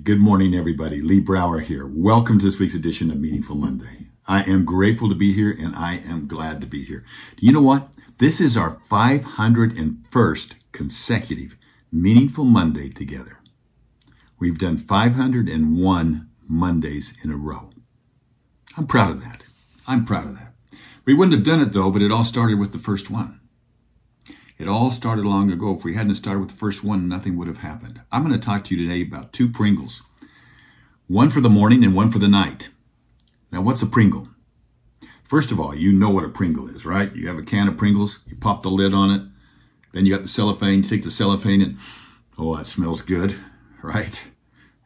Good morning, everybody. Lee Brower here. Welcome to this week's edition of Meaningful Monday. I am grateful to be here and I am glad to be here. You know what? This is our 501st consecutive Meaningful Monday together. We've done 501 Mondays in a row. I'm proud of that. I'm proud of that. We wouldn't have done it though, but it all started with the first one. It all started long ago. If we hadn't started with the first one, nothing would have happened. I'm going to talk to you today about two Pringles one for the morning and one for the night. Now, what's a Pringle? First of all, you know what a Pringle is, right? You have a can of Pringles, you pop the lid on it, then you got the cellophane, you take the cellophane and, oh, that smells good, right?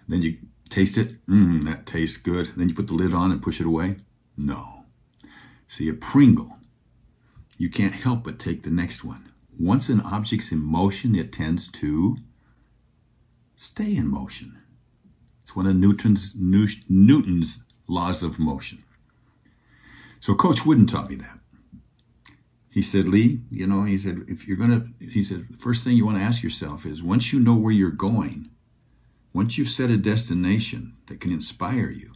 Then you taste it, mmm, that tastes good. Then you put the lid on and push it away. No. See, a Pringle, you can't help but take the next one. Once an object's in motion, it tends to stay in motion. It's one of Newton's, Newton's laws of motion. So Coach Wooden taught me that. He said, Lee, you know, he said, if you're going to, he said, the first thing you want to ask yourself is once you know where you're going, once you've set a destination that can inspire you,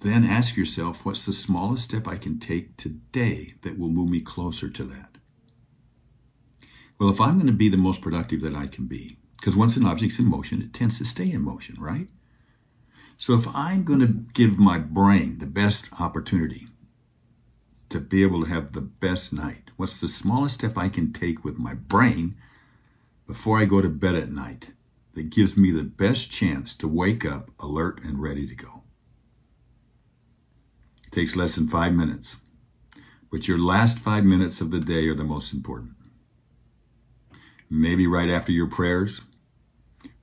then ask yourself, what's the smallest step I can take today that will move me closer to that? Well, if I'm going to be the most productive that I can be, because once an object's in motion, it tends to stay in motion, right? So if I'm going to give my brain the best opportunity to be able to have the best night, what's the smallest step I can take with my brain before I go to bed at night that gives me the best chance to wake up alert and ready to go? It takes less than five minutes, but your last five minutes of the day are the most important maybe right after your prayers,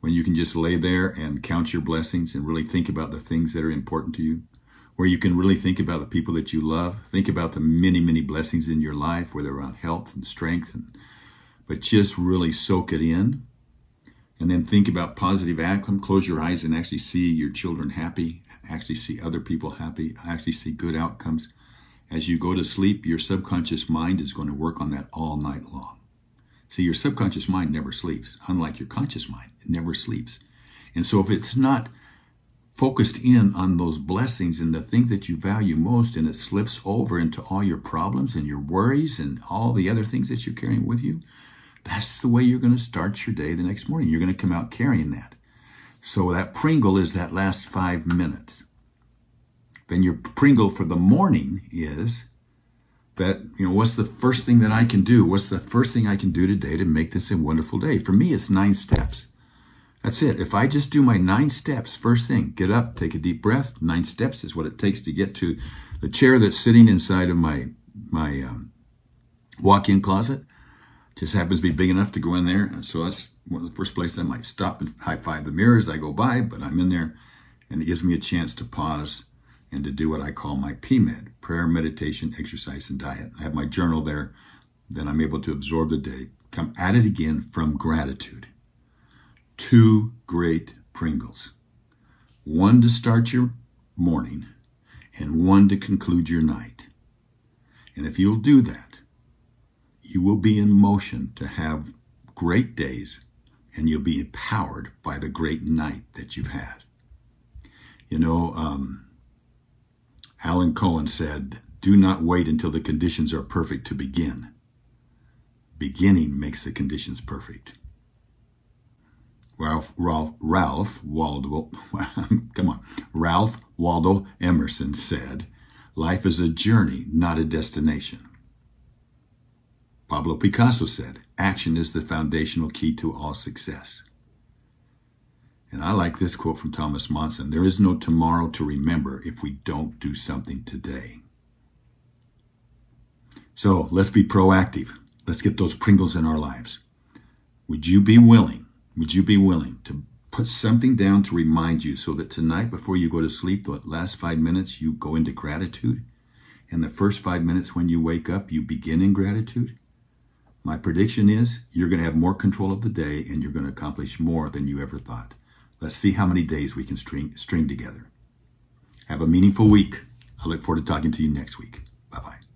when you can just lay there and count your blessings and really think about the things that are important to you, where you can really think about the people that you love, think about the many, many blessings in your life, whether around health and strength, and but just really soak it in. And then think about positive outcome. Close your eyes and actually see your children happy, actually see other people happy, actually see good outcomes. As you go to sleep, your subconscious mind is going to work on that all night long. See, your subconscious mind never sleeps, unlike your conscious mind, it never sleeps. And so if it's not focused in on those blessings and the things that you value most, and it slips over into all your problems and your worries and all the other things that you're carrying with you, that's the way you're going to start your day the next morning. You're going to come out carrying that. So that Pringle is that last five minutes. Then your Pringle for the morning is that, you know, what's the first thing that I can do? What's the first thing I can do today to make this a wonderful day? For me, it's nine steps. That's it. If I just do my nine steps, first thing, get up, take a deep breath. Nine steps is what it takes to get to the chair that's sitting inside of my my um, walk-in closet. Just happens to be big enough to go in there, and so that's one of the first places I might stop and high five the mirrors I go by. But I'm in there, and it gives me a chance to pause and to do what I call my PMED prayer, meditation, exercise, and diet. I have my journal there. Then I'm able to absorb the day, come at it again from gratitude. Two great Pringles one to start your morning, and one to conclude your night. And if you'll do that, you will be in motion to have great days and you'll be empowered by the great night that you've had. You know, um, Alan Cohen said, Do not wait until the conditions are perfect to begin. Beginning makes the conditions perfect. Ralph, Ralph, Ralph Waldo, come on, Ralph Waldo Emerson said, Life is a journey, not a destination. Pablo Picasso said, Action is the foundational key to all success. And I like this quote from Thomas Monson There is no tomorrow to remember if we don't do something today. So let's be proactive. Let's get those Pringles in our lives. Would you be willing? Would you be willing to put something down to remind you so that tonight before you go to sleep, the last five minutes, you go into gratitude? And the first five minutes when you wake up, you begin in gratitude? My prediction is you're going to have more control of the day and you're going to accomplish more than you ever thought. Let's see how many days we can string, string together. Have a meaningful week. I look forward to talking to you next week. Bye bye.